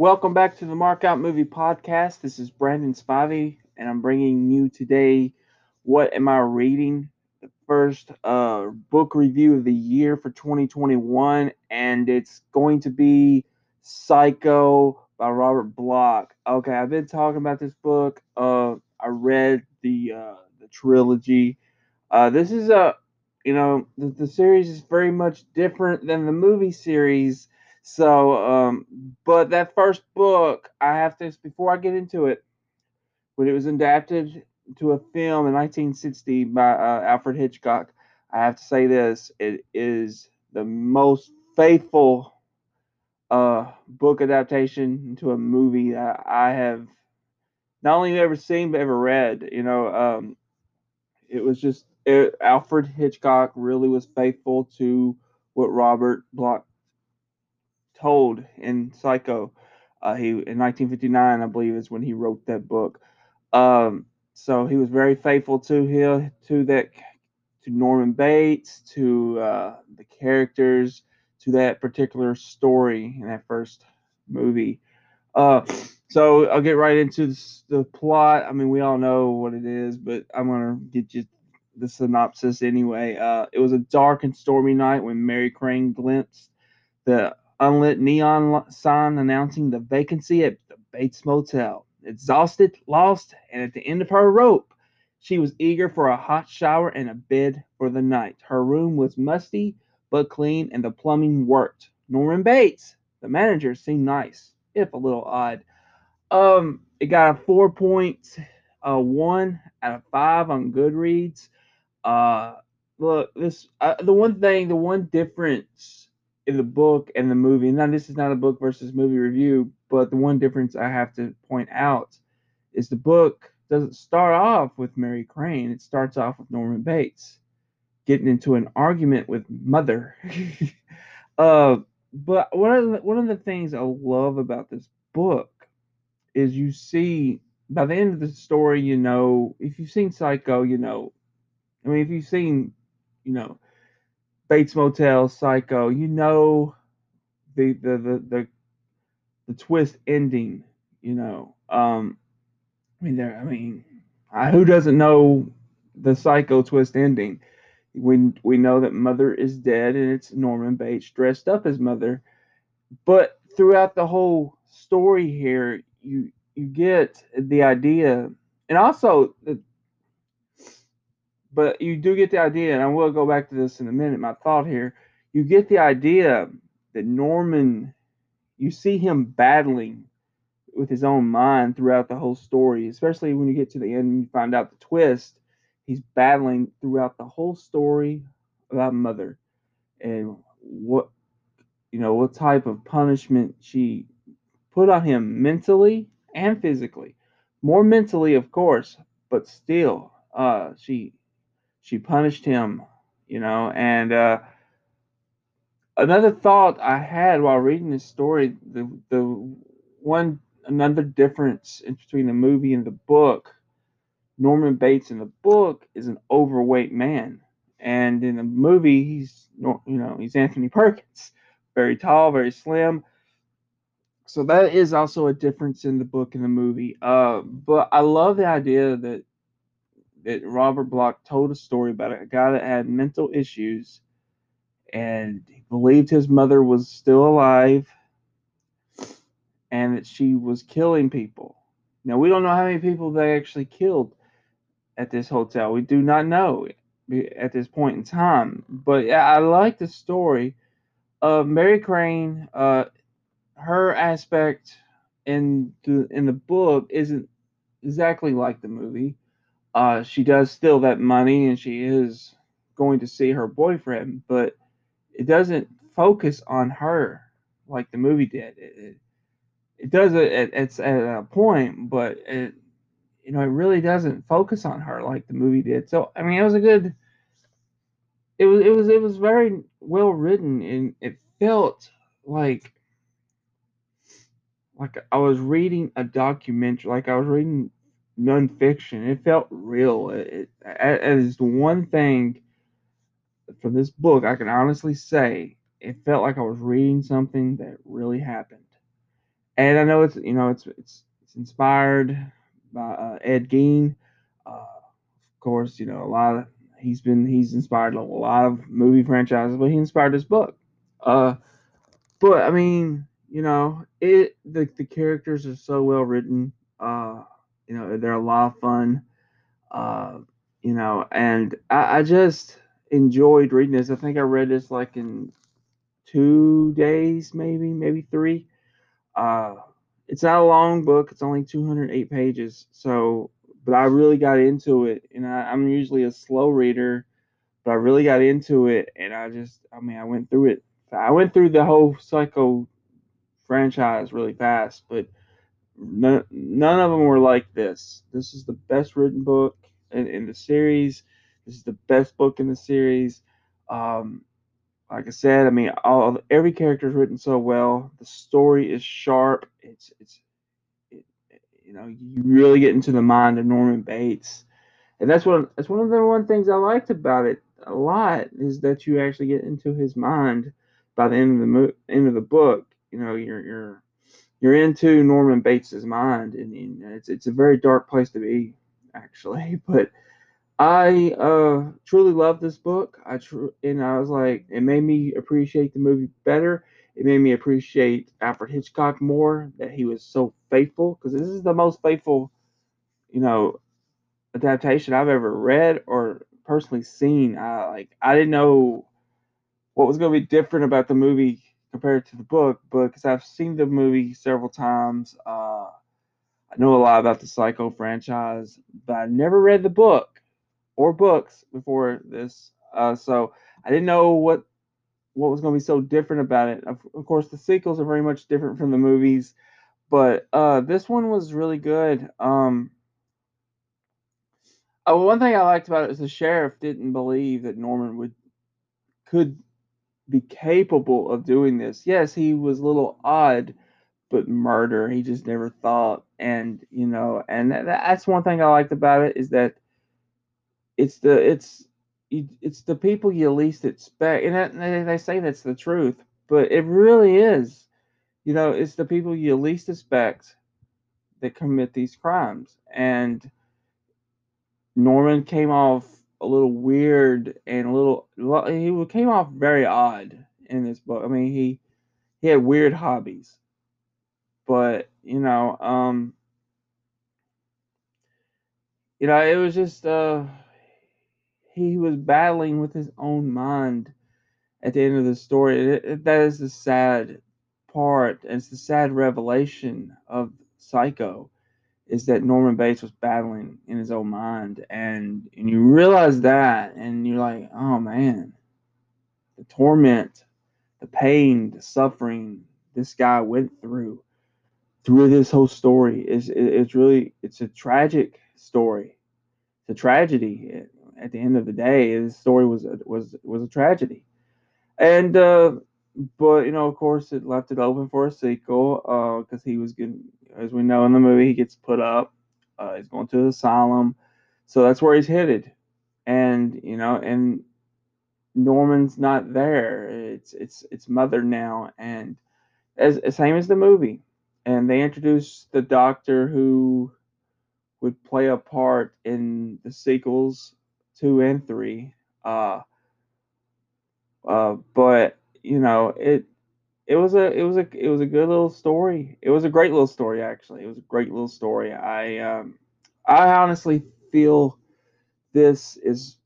Welcome back to the Mark Out Movie Podcast. This is Brandon Spivey, and I'm bringing you today What Am I Reading? The first uh, book review of the year for 2021, and it's going to be Psycho by Robert Bloch. Okay, I've been talking about this book. Uh, I read the uh, the trilogy. Uh, this is a, you know, the, the series is very much different than the movie series so, um, but that first book, I have to, before I get into it, when it was adapted to a film in 1960 by uh, Alfred Hitchcock, I have to say this: it is the most faithful uh, book adaptation to a movie that I have not only ever seen but ever read. You know, um, it was just it, Alfred Hitchcock really was faithful to what Robert Bloch told in Psycho. Uh, he in 1959, I believe, is when he wrote that book. Um, so he was very faithful to him, to that, to Norman Bates, to uh, the characters, to that particular story in that first movie. Uh, so I'll get right into the plot. I mean, we all know what it is, but I'm gonna get you the synopsis anyway. Uh, it was a dark and stormy night when Mary Crane glimpsed the unlit neon sign announcing the vacancy at the Bates Motel. Exhausted, lost, and at the end of her rope, she was eager for a hot shower and a bed for the night. Her room was musty but clean, and the plumbing worked. Norman Bates, the manager, seemed nice, if a little odd. Um, it got a 4.1 uh, out of 5 on Goodreads. Uh, look, this uh, the one thing, the one difference in the book and the movie. Now, this is not a book versus movie review, but the one difference I have to point out is the book doesn't start off with Mary Crane. It starts off with Norman Bates getting into an argument with Mother. uh, but one of the, one of the things I love about this book is you see by the end of the story, you know, if you've seen Psycho, you know, I mean, if you've seen, you know, Bates Motel, Psycho, you know the the the the, the twist ending, you know. Um I mean there I mean I, who doesn't know the Psycho twist ending? We we know that mother is dead and it's Norman Bates dressed up as mother. But throughout the whole story here, you you get the idea and also the but you do get the idea, and I will go back to this in a minute. My thought here, you get the idea that Norman, you see him battling with his own mind throughout the whole story, especially when you get to the end and you find out the twist. He's battling throughout the whole story about mother and what you know what type of punishment she put on him mentally and physically more mentally of course but still uh she she punished him, you know. And uh, another thought I had while reading this story, the the one another difference between the movie and the book, Norman Bates in the book is an overweight man, and in the movie he's you know he's Anthony Perkins, very tall, very slim. So that is also a difference in the book and the movie. Uh, but I love the idea that that Robert Bloch told a story about a guy that had mental issues and believed his mother was still alive and that she was killing people. Now, we don't know how many people they actually killed at this hotel. We do not know at this point in time. But yeah, I like the story of Mary Crane. Uh, her aspect in the in the book isn't exactly like the movie uh, she does steal that money and she is going to see her boyfriend, but it doesn't focus on her like the movie did. It, it, it does it, it's at a point, but it, you know, it really doesn't focus on her like the movie did. So, I mean, it was a good, it was, it was, it was very well written and it felt like, like I was reading a documentary, like I was reading nonfiction. It felt real. It, it, it is the one thing from this book I can honestly say it felt like I was reading something that really happened. and I know it's you know it's it's it's inspired by uh, Ed Gein. Uh, of course, you know a lot of he's been he's inspired a lot of movie franchises, but he inspired this book. Uh, but I mean, you know, it the the characters are so well written. Uh, you know, they're a lot of fun. Uh, you know, and I, I just enjoyed reading this. I think I read this like in two days, maybe, maybe three. Uh, it's not a long book. It's only 208 pages. So, but I really got into it, and I, I'm usually a slow reader, but I really got into it, and I just, I mean, I went through it. I went through the whole Psycho franchise really fast, but none, none of them were like this. This is the best written book in, in the series. This is the best book in the series. Um, like I said, I mean, all every character is written so well. The story is sharp. It's it's it, you know you really get into the mind of Norman Bates, and that's what that's one of the one things I liked about it a lot is that you actually get into his mind by the end of the mo- end of the book. You know, you're you're you're into Norman Bates's mind, and, and it's it's a very dark place to be actually, but I uh, truly love this book. I tr- and I was like, it made me appreciate the movie better. It made me appreciate Alfred Hitchcock more. That he was so faithful because this is the most faithful, you know, adaptation I've ever read or personally seen. I like I didn't know what was going to be different about the movie compared to the book, but because I've seen the movie several times, uh, I know a lot about the Psycho franchise, but I never read the book or books before this. Uh, so I didn't know what what was going to be so different about it. Of, of, course, the sequels are very much different from the movies, but uh, this one was really good. Um, oh, one thing I liked about it is the sheriff didn't believe that Norman would could be capable of doing this. Yes, he was a little odd, but murder he just never thought. And you know, and that, that's one thing I liked about it is that it's the it's it's the people you least expect, and that, they say that's the truth, but it really is. You know, it's the people you least expect that commit these crimes, and Norman came off a little weird and a little he came off very odd in this book. I mean, he he had weird hobbies, but you know, um, you know, it was just uh he was battling with his own mind at the end of the story. It, it, that is the sad part, and it's the sad revelation of Psycho, is that Norman Bates was battling in his own mind, and and you realize that, and you're like, oh man, the torment, the pain, the suffering this guy went through through this whole story is it, it's really it's a tragic story. It's a tragedy at the end of the day, his story was a, was was a tragedy, and uh, but you know, of course, it left it open for a sequel because uh, he was getting, as we know in the movie, he gets put up. Uh, he's going to the asylum, so that's where he's headed, and you know, and Norman's not there. It's it's it's mother now, and as same as the movie, and they introduce the doctor who would play a part in the sequels two and three. Uh, uh, but you know it it was a it was a it was a good little story. It was a great little story actually. It was a great little story. I um, I honestly feel this is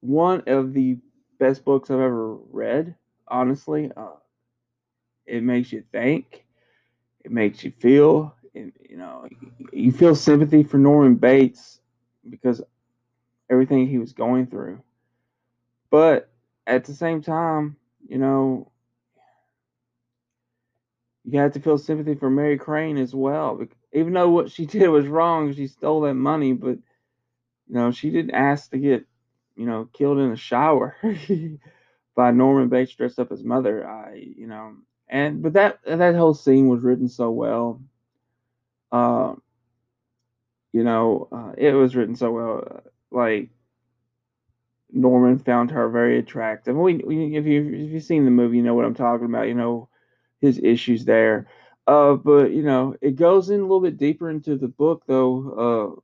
one of the best books I've ever read. Honestly, uh, it makes you think. It makes you feel. You know, you feel sympathy for Norman Bates because everything he was going through. But at the same time, you know, you have to feel sympathy for Mary Crane as well. Even though what she did was wrong, she stole that money, but you know, she didn't ask to get, you know, killed in a shower by Norman Bates dressed up as mother. I, you know, and but that that whole scene was written so well. Uh, you know, uh, it was written so well. Uh, like Norman found her very attractive. We, we if you if you've seen the movie, you know what I'm talking about. You know his issues there, Uh, but you know, it goes in a little bit deeper into the book, though. Uh,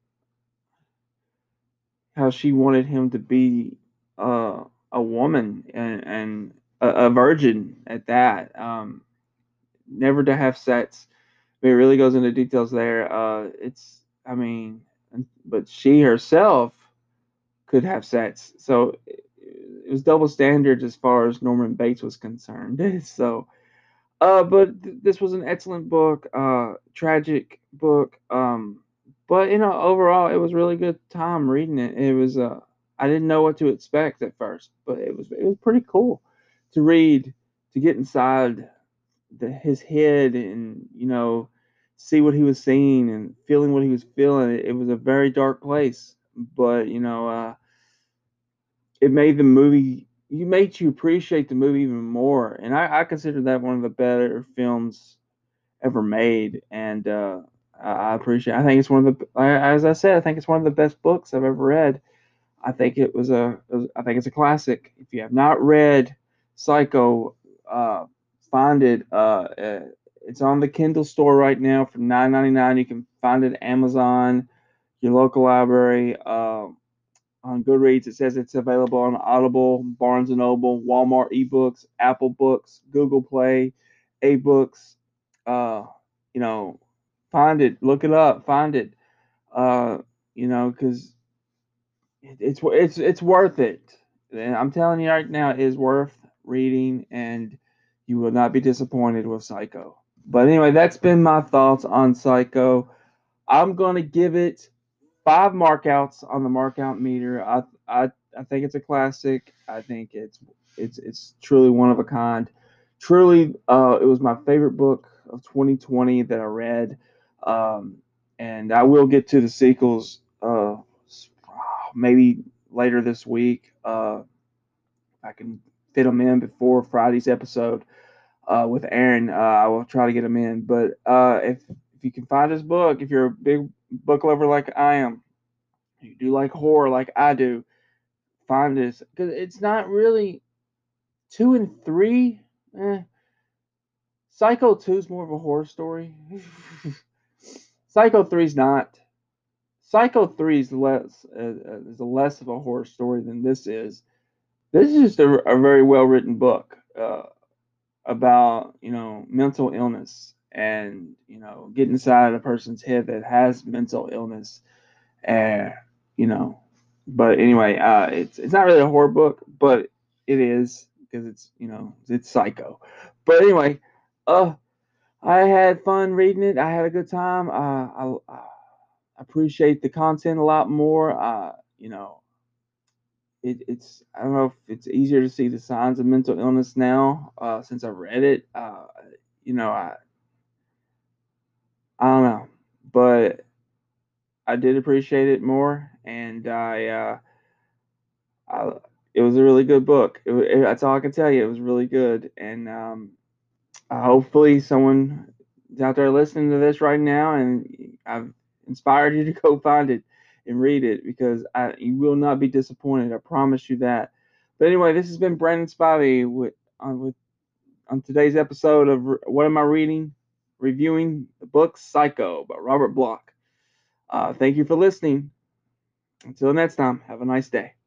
how she wanted him to be uh, a woman and and a, a virgin at that. Um, never to have sex. It really goes into details there. Uh, it's, I mean, but she herself could have sex, so it was double standards as far as Norman Bates was concerned. so, uh, but th- this was an excellent book, uh, tragic book. Um, but you know, overall, it was really good time reading it. It was, uh, I didn't know what to expect at first, but it was it was pretty cool to read, to get inside the, his head, and you know, see what he was seeing and feeling what he was feeling. It, it was a very dark place, but you know, uh, it made the movie you made you appreciate the movie even more and i, I consider that one of the better films ever made and uh, I, appreciate i think it's one of the as i said i think it's one of the best books i've ever read. I think it was a i think it's a classic. If you have not read psycho uh, find it uh, uh it's on the kindle store right now for 9.99 you can find it amazon your local library um, on Goodreads. It says it's available on Audible, Barnes and Noble, Walmart eBooks, Apple Books, Google Play, A Books. Uh, you know, find it, look it up, find it. Uh, you know, because it, it's it's it's worth it. And I'm telling you right now, it is worth reading, and you will not be disappointed with Psycho. But anyway, that's been my thoughts on Psycho. I'm gonna give it five markouts on the markout meter. I I I think it's a classic. I think it's it's it's truly one of a kind. Truly, uh, it was my favorite book of 2020 that I read. Um, and I will get to the sequels uh, maybe later this week. Uh, I can fit them in before Friday's episode uh, with Aaron. Uh, I will try to get them in. But uh, if if you can find this book, if you're a big book lover like I am, you do like horror like I do, find this because it's not really two and three. Eh. Psycho two is more of a horror story. Psycho three is not. Psycho three is less uh, uh, is less of a horror story than this is. This is just a, a very well written book uh, about you know mental illness and you know get inside a person's head that has mental illness and you know but anyway uh it's it's not really a horror book but it is because it's you know it's psycho. But anyway uh i had fun reading it. I had a good time. Uh, I, I appreciate the content a lot more. Uh you know it, it's i don't know if it's easier to see the signs of mental illness now uh since i've read it. Uh you know i I don't know, but I did appreciate it more, and I, uh, I it was a really good book. It, it, that's all I can tell you. It was really good, and um, hopefully someone is out there listening to this right now, and I've inspired you to go find it and read it because I, you will not be disappointed. I promise you that. But anyway, this has been Brandon Spivey with on with on today's episode of What Am I Reading? Reviewing the book Psycho by Robert Bloch. Uh, thank you for listening. Until next time, have a nice day.